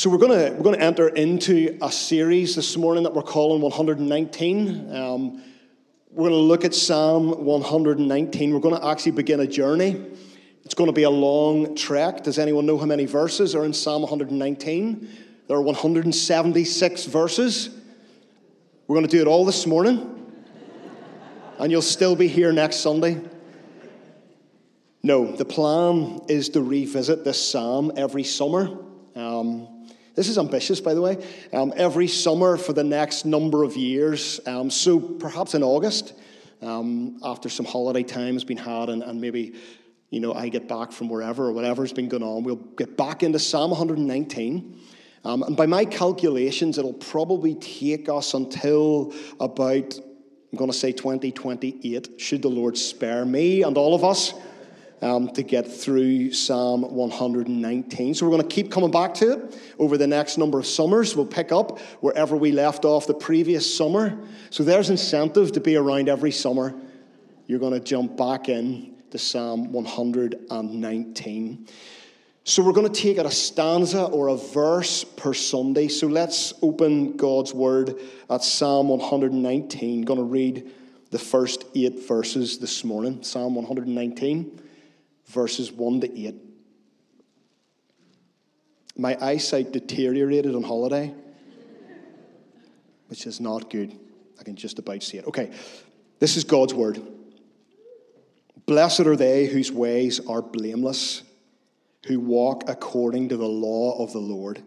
So we're going to we're to enter into a series this morning that we're calling 119. Um, we're going to look at Psalm 119. We're going to actually begin a journey. It's going to be a long trek. Does anyone know how many verses are in Psalm 119? There are 176 verses. We're going to do it all this morning, and you'll still be here next Sunday. No, the plan is to revisit this psalm every summer. Um, this is ambitious, by the way. Um, every summer for the next number of years. Um, so perhaps in August, um, after some holiday time has been had, and, and, maybe you know I get back from wherever or whatever's been going on, we'll get back into Psalm 119. Um, and by my calculations, it'll probably take us until about I'm going to say 2028, should the Lord spare me and all of us um, to get through Psalm 119. So we're going to keep coming back to it over the next number of summers. We'll pick up wherever we left off the previous summer. So there's incentive to be around every summer. You're going to jump back in to Psalm 119. So we're going to take it a stanza or a verse per Sunday. So let's open God's word at Psalm 119. going to read the first eight verses this morning. Psalm 119 verses 1 to 8. My eyesight deteriorated on holiday, which is not good. I can just about see it. Okay, this is God's word. Blessed are they whose ways are blameless, who walk according to the law of the Lord.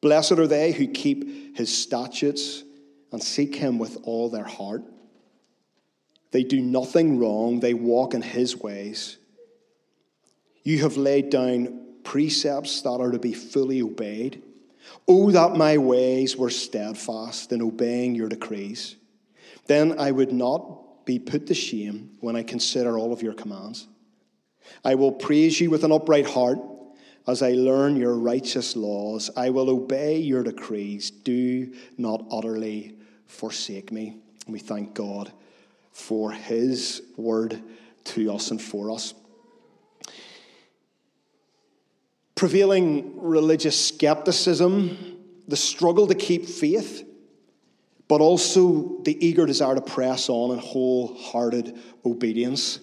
Blessed are they who keep his statutes and seek him with all their heart. They do nothing wrong, they walk in his ways. You have laid down precepts that are to be fully obeyed. Oh, that my ways were steadfast in obeying your decrees. Then I would not be put to shame when I consider all of your commands. I will praise you with an upright heart as I learn your righteous laws. I will obey your decrees. Do not utterly forsake me. We thank God for his word to us and for us. Prevailing religious skepticism, the struggle to keep faith, but also the eager desire to press on in wholehearted obedience.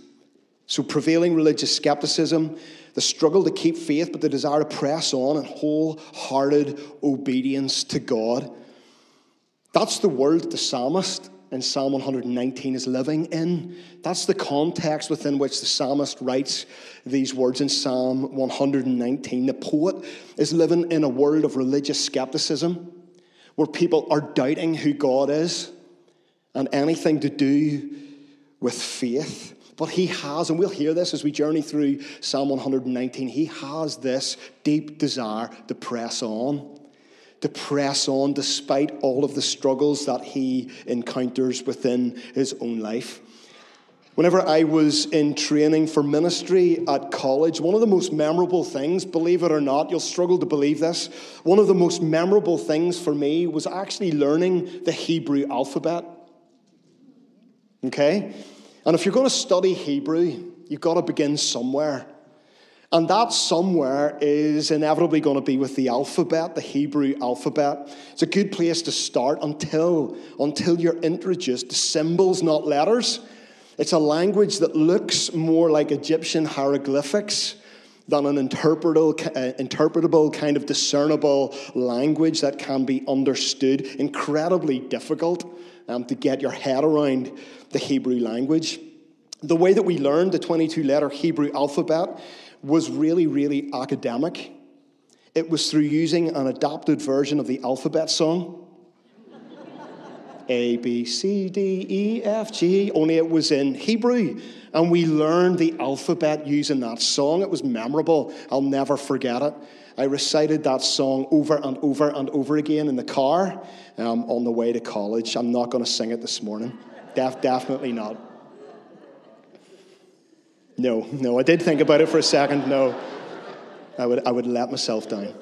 So, prevailing religious skepticism, the struggle to keep faith, but the desire to press on in wholehearted obedience to God. That's the world the psalmist in Psalm 119 is living in. That's the context within which the psalmist writes these words in Psalm 119. The poet is living in a world of religious skepticism where people are doubting who God is and anything to do with faith. But he has, and we'll hear this as we journey through Psalm 119, he has this deep desire to press on to press on despite all of the struggles that he encounters within his own life. Whenever I was in training for ministry at college, one of the most memorable things, believe it or not, you'll struggle to believe this, one of the most memorable things for me was actually learning the Hebrew alphabet. Okay? And if you're going to study Hebrew, you've got to begin somewhere. And that somewhere is inevitably going to be with the alphabet, the Hebrew alphabet. It's a good place to start until, until you're introduced to symbols, not letters. It's a language that looks more like Egyptian hieroglyphics than an interpretable, uh, kind of discernible language that can be understood. Incredibly difficult um, to get your head around the Hebrew language. The way that we learned the 22 letter Hebrew alphabet was really, really academic. It was through using an adapted version of the alphabet song. A, B, C, D, E, F, G, only it was in Hebrew. And we learned the alphabet using that song. It was memorable. I'll never forget it. I recited that song over and over and over again in the car um, on the way to college. I'm not going to sing it this morning. Def- definitely not. No, no, I did think about it for a second. No, I would, I would let myself down.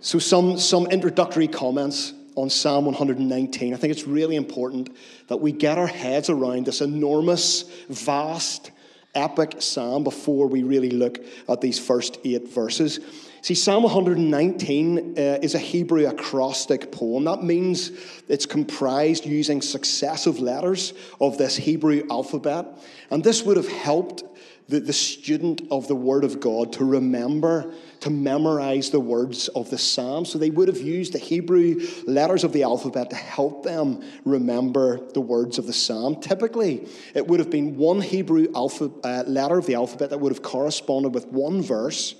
So, some, some introductory comments on Psalm 119. I think it's really important that we get our heads around this enormous, vast, epic psalm before we really look at these first eight verses. See, Psalm 119 uh, is a Hebrew acrostic poem. That means it's comprised using successive letters of this Hebrew alphabet. And this would have helped the, the student of the Word of God to remember, to memorize the words of the Psalm. So they would have used the Hebrew letters of the alphabet to help them remember the words of the Psalm. Typically, it would have been one Hebrew alpha, uh, letter of the alphabet that would have corresponded with one verse,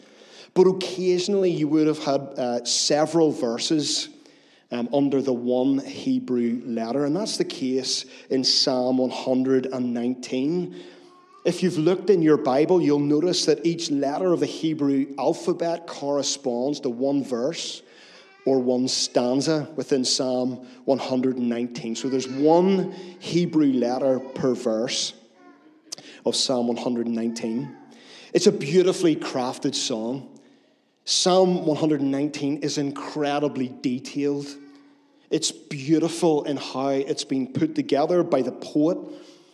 but occasionally you would have had uh, several verses. Um, under the one Hebrew letter. And that's the case in Psalm 119. If you've looked in your Bible, you'll notice that each letter of the Hebrew alphabet corresponds to one verse or one stanza within Psalm 119. So there's one Hebrew letter per verse of Psalm 119. It's a beautifully crafted song. Psalm 119 is incredibly detailed. It's beautiful in how it's been put together by the poet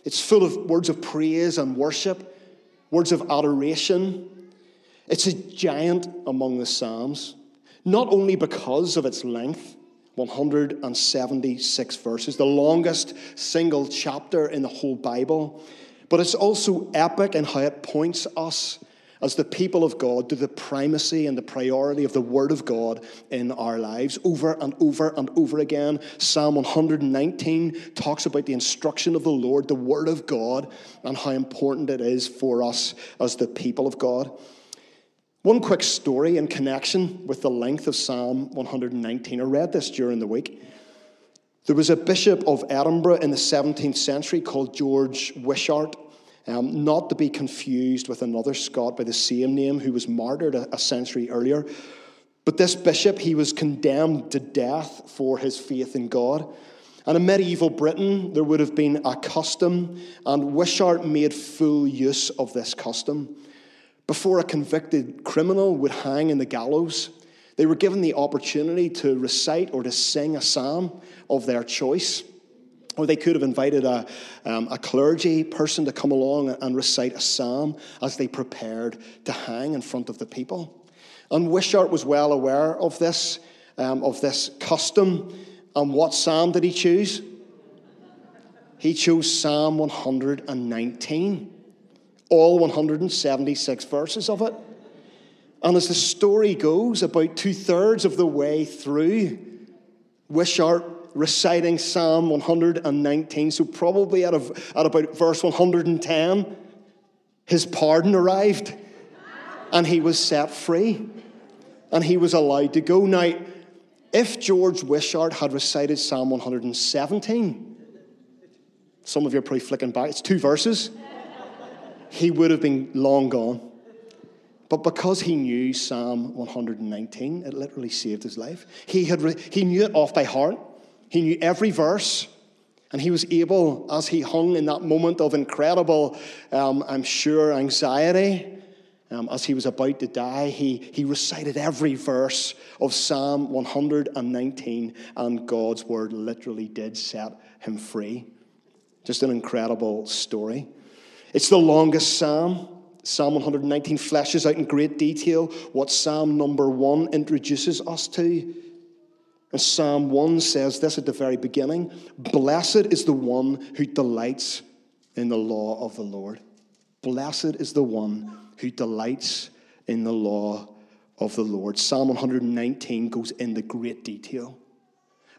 it's full of words of praise and worship, words of adoration. It's a giant among the Psalms, not only because of its length 176 verses, the longest single chapter in the whole Bible, but it's also epic in how it points us as the people of God to the primacy and the priority of the Word of God in our lives over and over and over again. Psalm 119 talks about the instruction of the Lord, the Word of God, and how important it is for us as the people of God. One quick story in connection with the length of Psalm 119. I read this during the week. There was a bishop of Edinburgh in the 17th century called George Wishart. Um, not to be confused with another Scot by the same name who was martyred a, a century earlier. But this bishop, he was condemned to death for his faith in God. And in medieval Britain, there would have been a custom, and Wishart made full use of this custom. Before a convicted criminal would hang in the gallows, they were given the opportunity to recite or to sing a psalm of their choice. Or they could have invited a, um, a clergy person to come along and recite a psalm as they prepared to hang in front of the people. And Wishart was well aware of this, um, of this custom. And what psalm did he choose? He chose Psalm 119, all 176 verses of it. And as the story goes, about two thirds of the way through, Wishart reciting Psalm 119, so probably at, at about verse 110, his pardon arrived and he was set free and he was allowed to go. Now, if George Wishart had recited Psalm 117, some of you are probably flicking back, it's two verses, he would have been long gone. But because he knew Psalm 119, it literally saved his life. He, had re- he knew it off by heart. He knew every verse, and he was able, as he hung in that moment of incredible, um, I'm sure, anxiety, um, as he was about to die, he, he recited every verse of Psalm 119, and God's word literally did set him free. Just an incredible story. It's the longest psalm. Psalm 119 fleshes out in great detail what Psalm number one introduces us to. And Psalm 1 says this at the very beginning Blessed is the one who delights in the law of the Lord. Blessed is the one who delights in the law of the Lord. Psalm 119 goes into great detail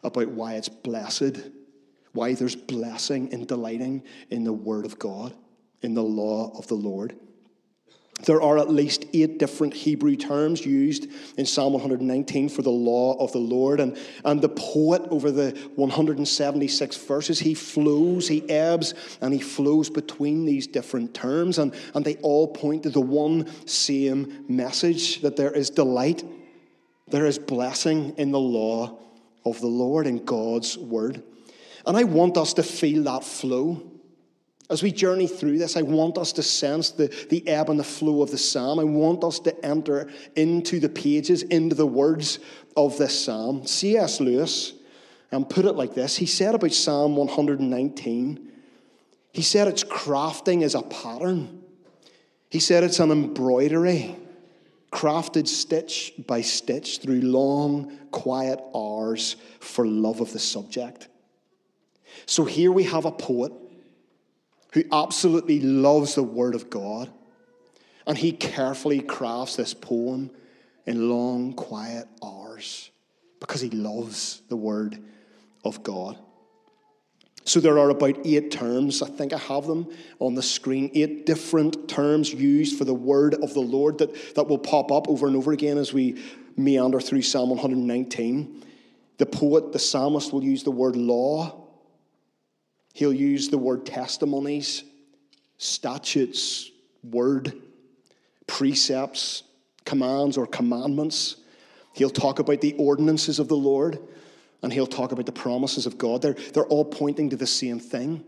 about why it's blessed, why there's blessing in delighting in the Word of God, in the law of the Lord. There are at least eight different Hebrew terms used in Psalm 119 for the law of the Lord. And, and the poet, over the 176 verses, he flows, he ebbs, and he flows between these different terms. And, and they all point to the one same message that there is delight, there is blessing in the law of the Lord, in God's word. And I want us to feel that flow. As we journey through this, I want us to sense the, the ebb and the flow of the psalm. I want us to enter into the pages, into the words of this psalm. C.S. Lewis um, put it like this He said about Psalm 119, he said its crafting is a pattern, he said it's an embroidery. crafted stitch by stitch through long, quiet hours for love of the subject. So here we have a poet who absolutely loves the Word of God, and he carefully crafts this poem in long, quiet hours because he loves the Word of God. So there are about eight terms, I think I have them on the screen, eight different terms used for the word of the Lord that, that will pop up over and over again as we meander through Psalm 119. The poet, the psalmist, will use the word law. He'll use the word testimonies, statutes, word, precepts, commands or commandments. He'll talk about the ordinances of the Lord and he'll talk about the promises of God. They're, they're all pointing to the same thing.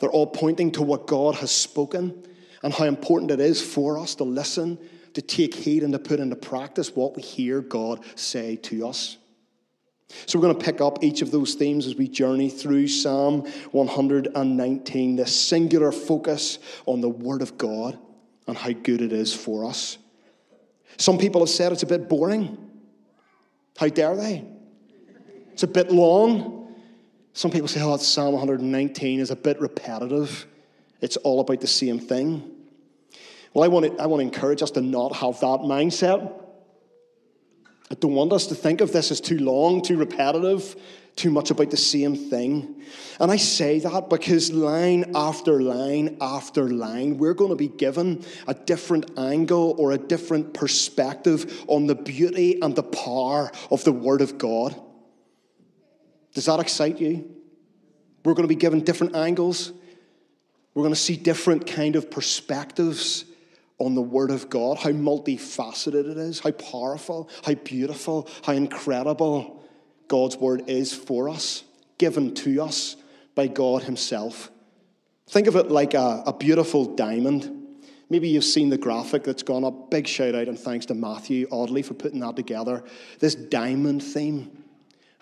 They're all pointing to what God has spoken and how important it is for us to listen, to take heed, and to put into practice what we hear God say to us. So, we're going to pick up each of those themes as we journey through Psalm 119, this singular focus on the Word of God and how good it is for us. Some people have said it's a bit boring. How dare they? It's a bit long. Some people say, oh, Psalm 119 is a bit repetitive. It's all about the same thing. Well, I want, to, I want to encourage us to not have that mindset. I don't want us to think of this as too long, too repetitive, too much about the same thing. And I say that because line after line after line, we're going to be given a different angle or a different perspective on the beauty and the power of the Word of God. Does that excite you? We're going to be given different angles. We're going to see different kind of perspectives on the Word of God, how multifaceted it is, how powerful, how beautiful, how incredible God's Word is for us, given to us by God Himself. Think of it like a, a beautiful diamond. Maybe you've seen the graphic that's gone up. Big shout out and thanks to Matthew Audley for putting that together. This diamond theme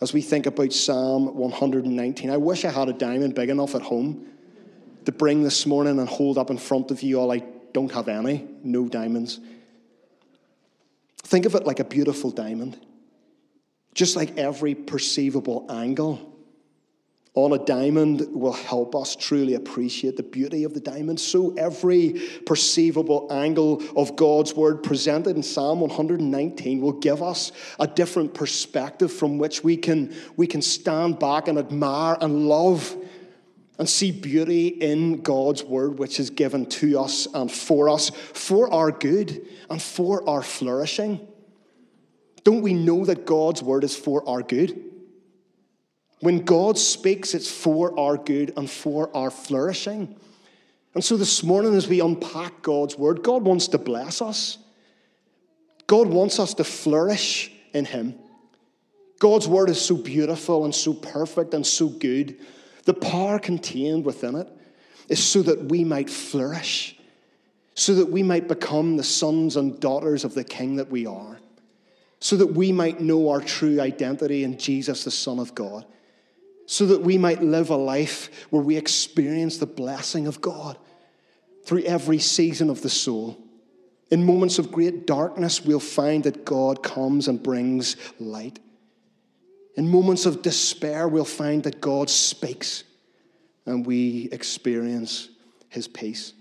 as we think about Psalm 119. I wish I had a diamond big enough at home to bring this morning and hold up in front of you all. I don't have any, no diamonds. Think of it like a beautiful diamond, just like every perceivable angle on a diamond will help us truly appreciate the beauty of the diamond. So, every perceivable angle of God's word presented in Psalm 119 will give us a different perspective from which we can, we can stand back and admire and love and see beauty in God's word, which is given to us and for us, for our good and for our flourishing. Don't we know that God's word is for our good? When God speaks, it's for our good and for our flourishing. And so this morning, as we unpack God's word, God wants to bless us. God wants us to flourish in Him. God's word is so beautiful and so perfect and so good. The power contained within it is so that we might flourish, so that we might become the sons and daughters of the King that we are, so that we might know our true identity in Jesus, the Son of God so that we might live a life where we experience the blessing of God through every season of the soul. In moments of great darkness, we'll find that God comes and brings light. In moments of despair, we'll find that God speaks and we experience his peace.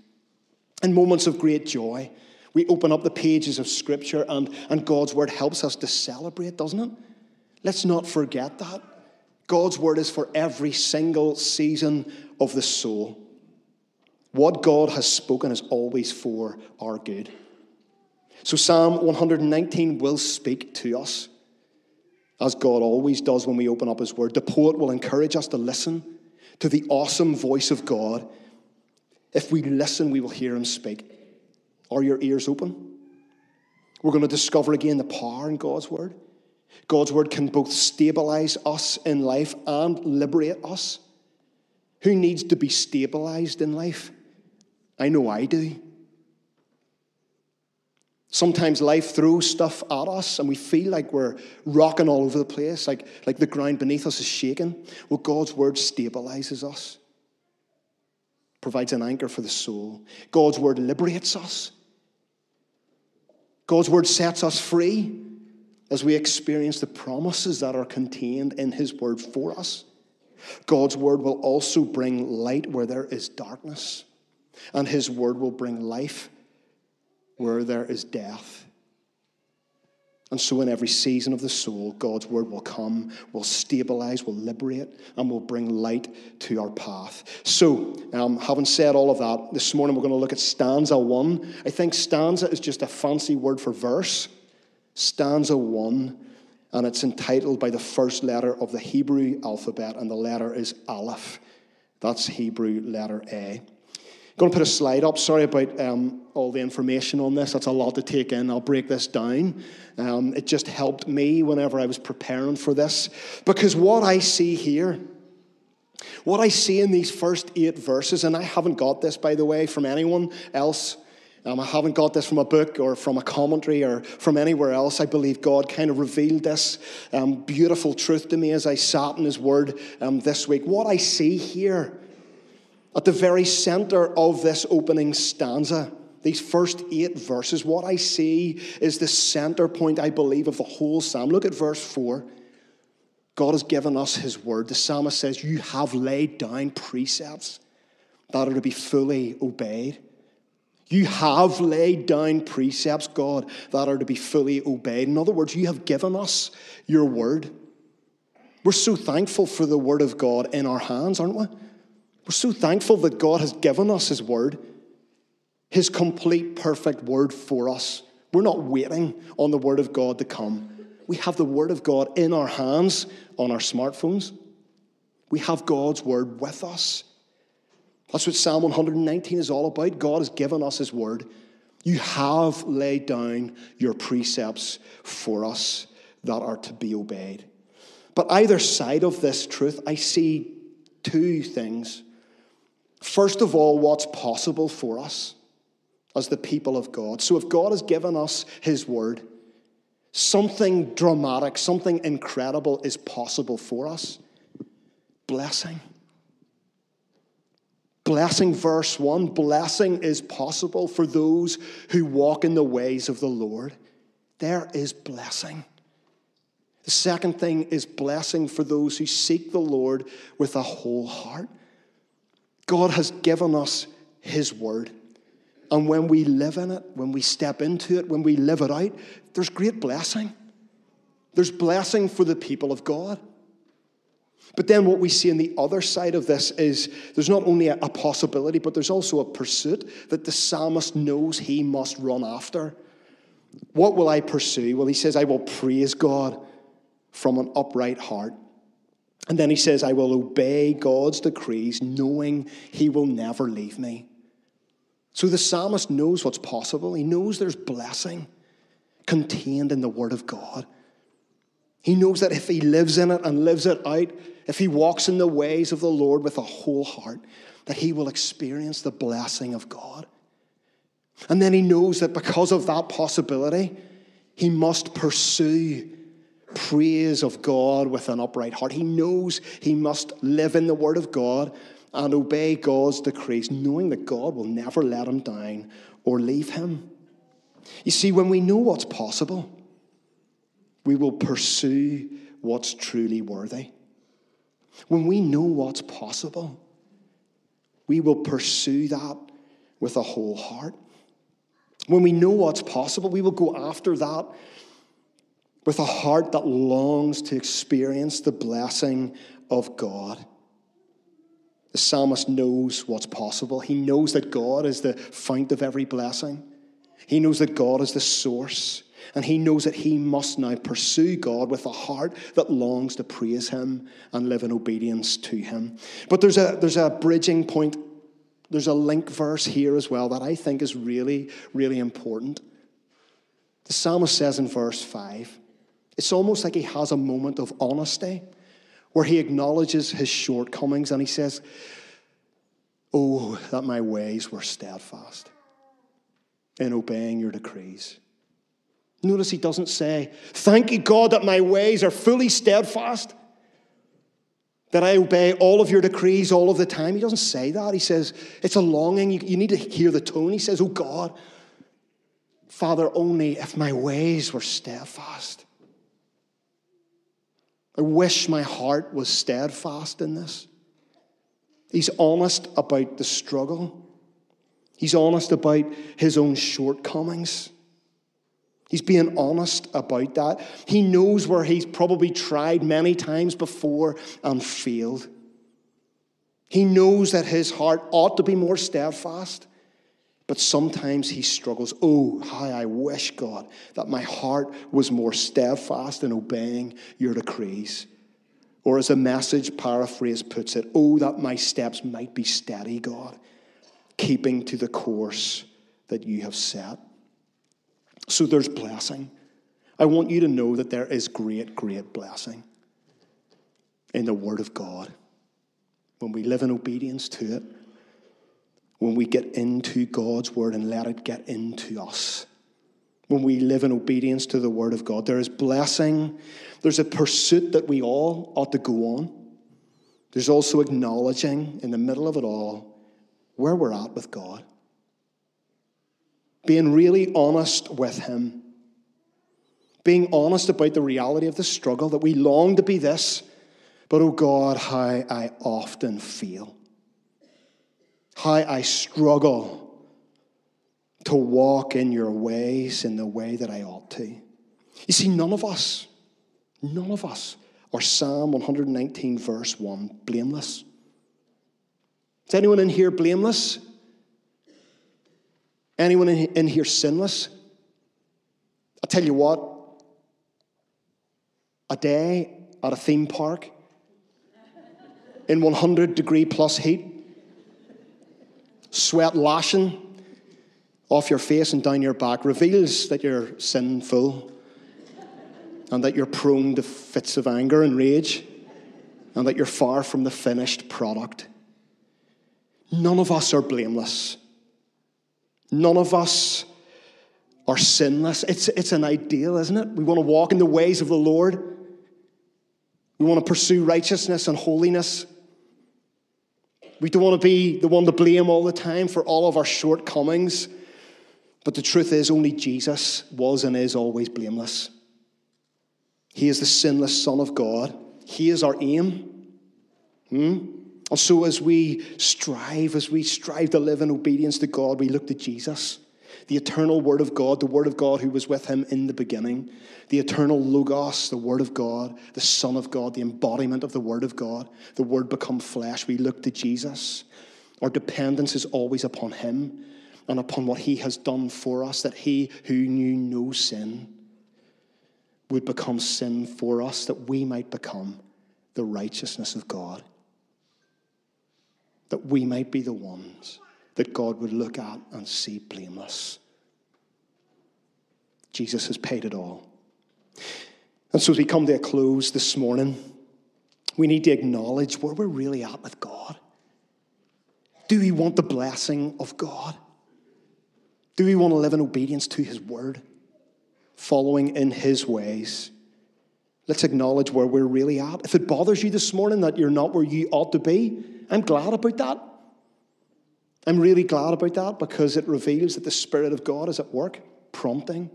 In moments of great joy, we open up the pages of Scripture and, and God's word helps us to celebrate, doesn't it? Let's not forget that. God's word is for every single season of the soul. What God has spoken is always for our good. So, Psalm 119 will speak to us, as God always does when we open up His Word. The poet will encourage us to listen to the awesome voice of God. If we listen, we will hear Him speak. Are your ears open? We're going to discover again the power in God's Word. God's word can both stabilize us in life and liberate us. Who needs to be stabilized in life? I know I do. Sometimes life throws stuff at us and we feel like we're rocking all over the place, like, like the ground beneath us is shaking. Well, God's word stabilizes us, provides an anchor for the soul. God's word liberates us. God's word sets us free as we experience the promises that are contained in his word for us. God's word will also bring light where there is darkness, and his word will bring life where there is death. And so, in every season of the soul, God's word will come, will stabilize, will liberate, and will bring light to our path. So, um, having said all of that, this morning we're going to look at stanza one. I think stanza is just a fancy word for verse. Stanza one, and it's entitled by the first letter of the Hebrew alphabet, and the letter is Aleph. That's Hebrew letter A. Going to put a slide up. Sorry about um, all the information on this. That's a lot to take in. I'll break this down. Um, it just helped me whenever I was preparing for this. Because what I see here, what I see in these first eight verses, and I haven't got this, by the way, from anyone else. Um, I haven't got this from a book or from a commentary or from anywhere else. I believe God kind of revealed this um, beautiful truth to me as I sat in His Word um, this week. What I see here at the very center of this opening stanza, these first eight verses, what I see is the center point, I believe, of the whole psalm. Look at verse 4. God has given us his word. The psalmist says, You have laid down precepts that are to be fully obeyed. You have laid down precepts, God, that are to be fully obeyed. In other words, you have given us your word. We're so thankful for the word of God in our hands, aren't we? We're so thankful that God has given us His Word, His complete, perfect Word for us. We're not waiting on the Word of God to come. We have the Word of God in our hands on our smartphones. We have God's Word with us. That's what Psalm 119 is all about. God has given us His Word. You have laid down your precepts for us that are to be obeyed. But either side of this truth, I see two things First of all, what's possible for us as the people of God. So, if God has given us His word, something dramatic, something incredible is possible for us. Blessing. Blessing, verse 1 blessing is possible for those who walk in the ways of the Lord. There is blessing. The second thing is blessing for those who seek the Lord with a whole heart. God has given us His Word. And when we live in it, when we step into it, when we live it out, there's great blessing. There's blessing for the people of God. But then what we see on the other side of this is there's not only a, possibility, but there's also a pursuit that the psalmist knows he must run after. What will I pursue? Well, he says, I will praise God from an upright heart. And then he says, I will obey God's decrees, knowing he will never leave me. So the psalmist knows what's possible. He knows there's blessing contained in the Word of God. He knows that if he lives in it and lives it out, if he walks in the ways of the Lord with a whole heart, that he will experience the blessing of God. And then he knows that because of that possibility, he must pursue praise of God with an upright heart. He knows he must live in the Word of God and obey God's decrees, knowing that God will never let him down or leave him. You see, when we know what's possible, we will pursue what's truly worthy. When we know what's possible, we will pursue that with a whole heart. When we know what's possible, we will go after that with a heart that longs to experience the blessing of God. The psalmist knows what's possible. He knows that God is the fount of every blessing. He knows that God is the source. And he knows that he must now pursue God with a heart that longs to praise him and live in obedience to him. But there's a, there's a bridging point, there's a link verse here as well that I think is really, really important. The psalmist says in verse 5 it's almost like he has a moment of honesty where he acknowledges his shortcomings and he says, Oh, that my ways were steadfast in obeying your decrees. Notice he doesn't say, Thank you, God, that my ways are fully steadfast, that I obey all of your decrees all of the time. He doesn't say that. He says, It's a longing. You, you need to hear the tone. He says, Oh, God, Father, only if my ways were steadfast. I wish my heart was steadfast in this. He's honest about the struggle. He's honest about his own shortcomings. He's being honest about that. He knows where he's probably tried many times before and failed. He knows that his heart ought to be more steadfast, but sometimes he struggles. Oh, how I wish, God, that my heart was more steadfast in obeying your decrees. Or as a message paraphrase puts it, oh, that my steps might be steady, God, keeping to the course that you have set. So there's blessing. I want you to know that there is great, great blessing in the Word of God when we live in obedience to it, when we get into God's Word and let it get into us when we live in obedience to the Word of God. There is blessing, there's a pursuit that we all ought to go on. There's also acknowledging in the middle of it all where we're at with God. Being really honest with Him. Being honest about the reality of the struggle, that we long to be this, but oh God, how I often feel. How I struggle to walk in your ways in the way that I ought to. You see, none of us, none of us are Psalm 119, verse 1, blameless. Is anyone in here blameless? Anyone in here sinless? I tell you what, a day at a theme park in 100 degree plus heat, sweat lashing, off your face and down your back reveals that you're sinful and that you're prone to fits of anger and rage and that you're far from the finished product. None of us are blameless. None of us are sinless. It's, it's an ideal, isn't it? We want to walk in the ways of the Lord. We want to pursue righteousness and holiness. We don't want to be the one to blame all the time for all of our shortcomings but the truth is, only Jesus was and is always blameless. He is the sinless Son of God. He is our aim. Hmm? And so, as we strive, as we strive to live in obedience to God, we look to Jesus, the eternal Word of God, the Word of God who was with him in the beginning, the eternal Logos, the Word of God, the Son of God, the embodiment of the Word of God, the Word become flesh. We look to Jesus. Our dependence is always upon Him and upon what he has done for us, that he who knew no sin would become sin for us, that we might become the righteousness of God. That we might be the ones that God would look at and see blameless. Jesus has paid it all. And so, as we come to a close this morning, we need to acknowledge where we're really at with God. Do we want the blessing of God? Do we want to live in obedience to His word, following in His ways? Let's acknowledge where we're really at. If it bothers you this morning that you're not where you ought to be, I'm glad about that. I'm really glad about that because it reveals that the Spirit of God is at work, prompting,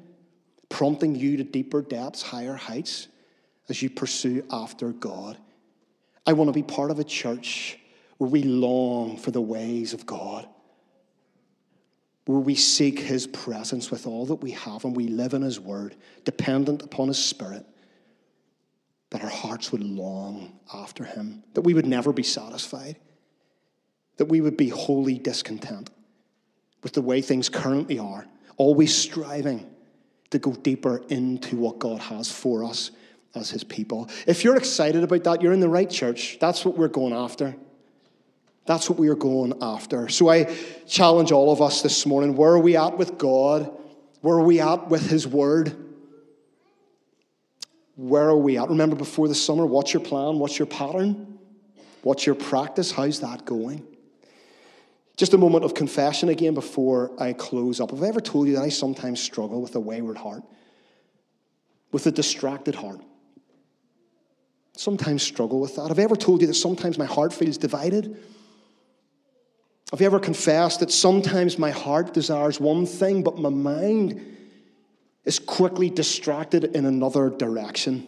prompting you to deeper depths, higher heights as you pursue after God. I want to be part of a church where we long for the ways of God where we seek His presence with all that we have and we live in His Word, dependent upon His Spirit, that our hearts would long after Him, that we would never be satisfied, that we would be wholly discontent with the way things currently are, always striving to go deeper into what God has for us as His people. If you're excited about that, you're in the right church. That's what we're going after. That's what we are going after. So I challenge all of us this morning where are we at with God? Where are we at with His Word? Where are we at? Remember before the summer, what's your plan? What's your pattern? What's your practice? How's that going? Just a moment of confession again before I close up. Have I ever told you that I sometimes struggle with a wayward heart? With a distracted heart? Sometimes struggle with that. Have I ever told you that sometimes my heart feels divided? Have you ever confessed that sometimes my heart desires one thing, but my mind is quickly distracted in another direction.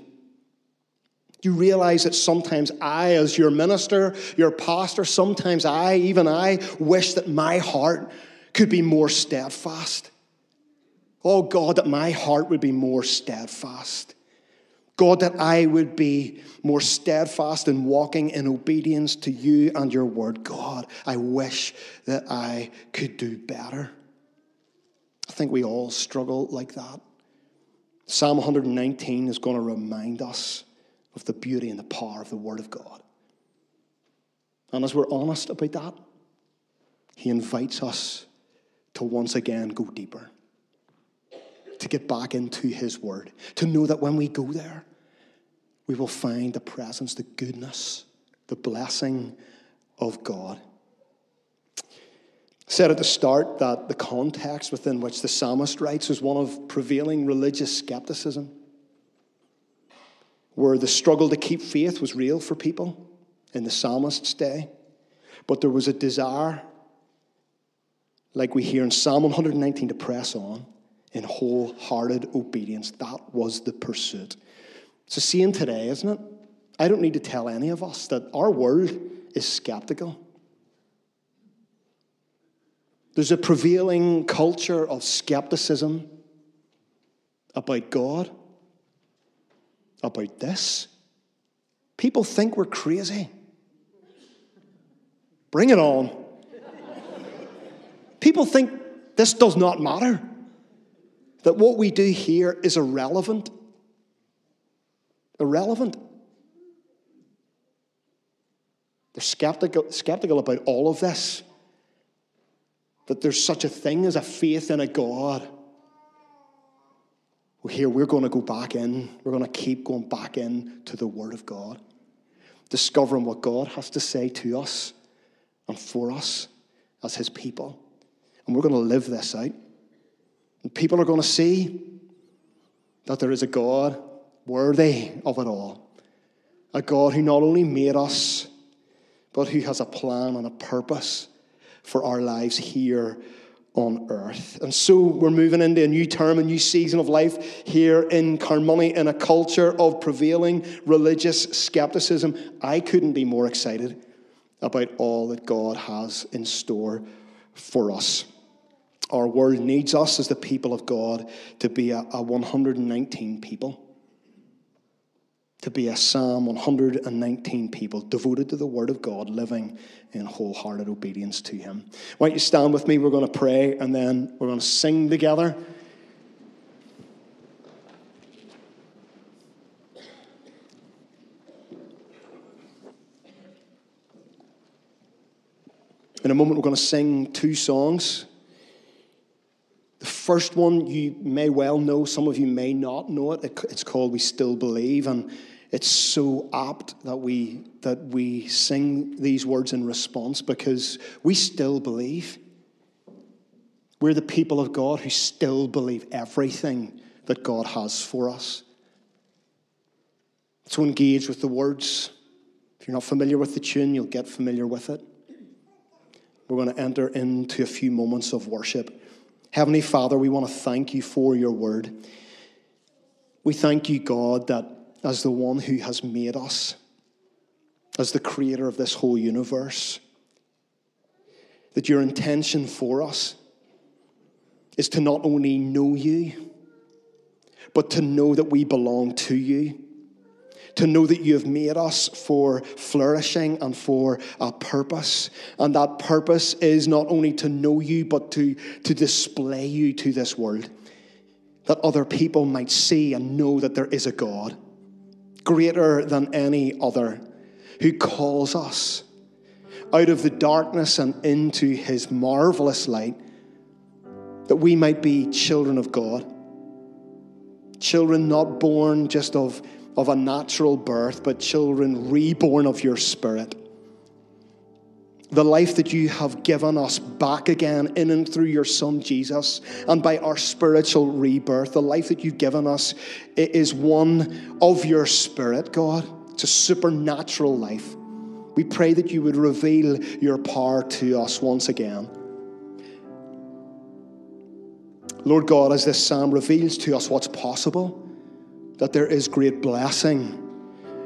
Do you realize that sometimes I, as your minister, your pastor, sometimes I, even I, wish that my heart could be more steadfast. Oh God, that my heart would be more steadfast. God, that I would be more steadfast in walking in obedience to you and your word. God, I wish that I could do better. I think we all struggle like that. Psalm 119 is going to remind us of the beauty and the power of the Word of God. And as we're honest about that, He invites us to once again go deeper, to get back into His Word, to know that when we go there, we will find the presence, the goodness, the blessing of God. Said at the start that the context within which the psalmist writes is one of prevailing religious skepticism where the struggle to keep faith was real for people in the psalmist's day. But there was a desire, like we hear in Psalm 119, to press on in wholehearted obedience. That was the pursuit. It's the same today, isn't it? I don't need to tell any of us that our world is skeptical. There's a prevailing culture of skepticism about God about this. People think we're crazy. Bring it on. People think this does not matter, that what we do here is irrelevant. Irrelevant. They're skeptical, skeptical about all of this, that there's such a thing as a faith in a God here we're going to go back in. We're going to keep going back in to the Word of God, discovering what God has to say to us and for us as His people. And we're going to live this out. And people are going to see that there is a God worthy of it all. A God who not only made us, but who has a plan and a purpose for our lives here on earth. And so we're moving into a new term, a new season of life here in Carnmoney in a culture of prevailing religious skepticism. I couldn't be more excited about all that God has in store for us. Our world needs us as the people of God to be a, a 119 people to be a Psalm 119 people devoted to the Word of God, living in wholehearted obedience to Him. Why don't you stand with me? We're going to pray and then we're going to sing together. In a moment, we're going to sing two songs. First one you may well know, some of you may not know it. It's called We Still Believe. And it's so apt that we, that we sing these words in response because we still believe. We're the people of God who still believe everything that God has for us. So engage with the words. If you're not familiar with the tune, you'll get familiar with it. We're going to enter into a few moments of worship. Heavenly Father, we want to thank you for your word. We thank you, God, that as the one who has made us, as the creator of this whole universe. That your intention for us is to not only know you, but to know that we belong to you. To know that you have made us for flourishing and for a purpose. And that purpose is not only to know you, but to, to display you to this world. That other people might see and know that there is a God greater than any other, who calls us out of the darkness and into his marvelous light, that we might be children of God. Children not born just of, of a natural birth, but children reborn of your spirit the life that you have given us back again in and through your Son Jesus, and by our spiritual rebirth, the life that you've given us is one of your Spirit, God. It's a supernatural life. We pray that you would reveal your power to us once again. Lord God, as this psalm reveals to us what's possible, that there is great blessing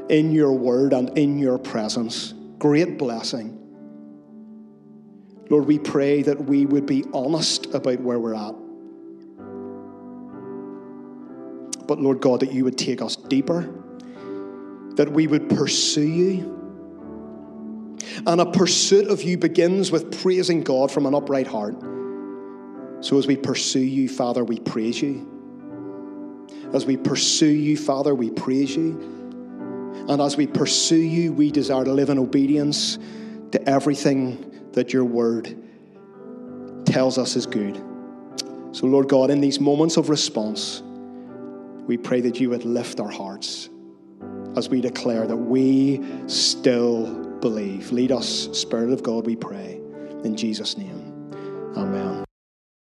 in your word and in your presence. Great blessing. Lord, we pray that we would be honest about where we're at. But Lord God, that you would take us deeper, that we would pursue you. And a pursuit of you begins with praising God from an upright heart. So as we pursue you, Father, we praise you. As we pursue you, Father, we praise you. And as we pursue you, we desire to live in obedience to everything that your word tells us is good. So, Lord God, in these moments of response, we pray that you would lift our hearts as we declare that we still believe. Lead us, Spirit of God, we pray. In Jesus' name, amen.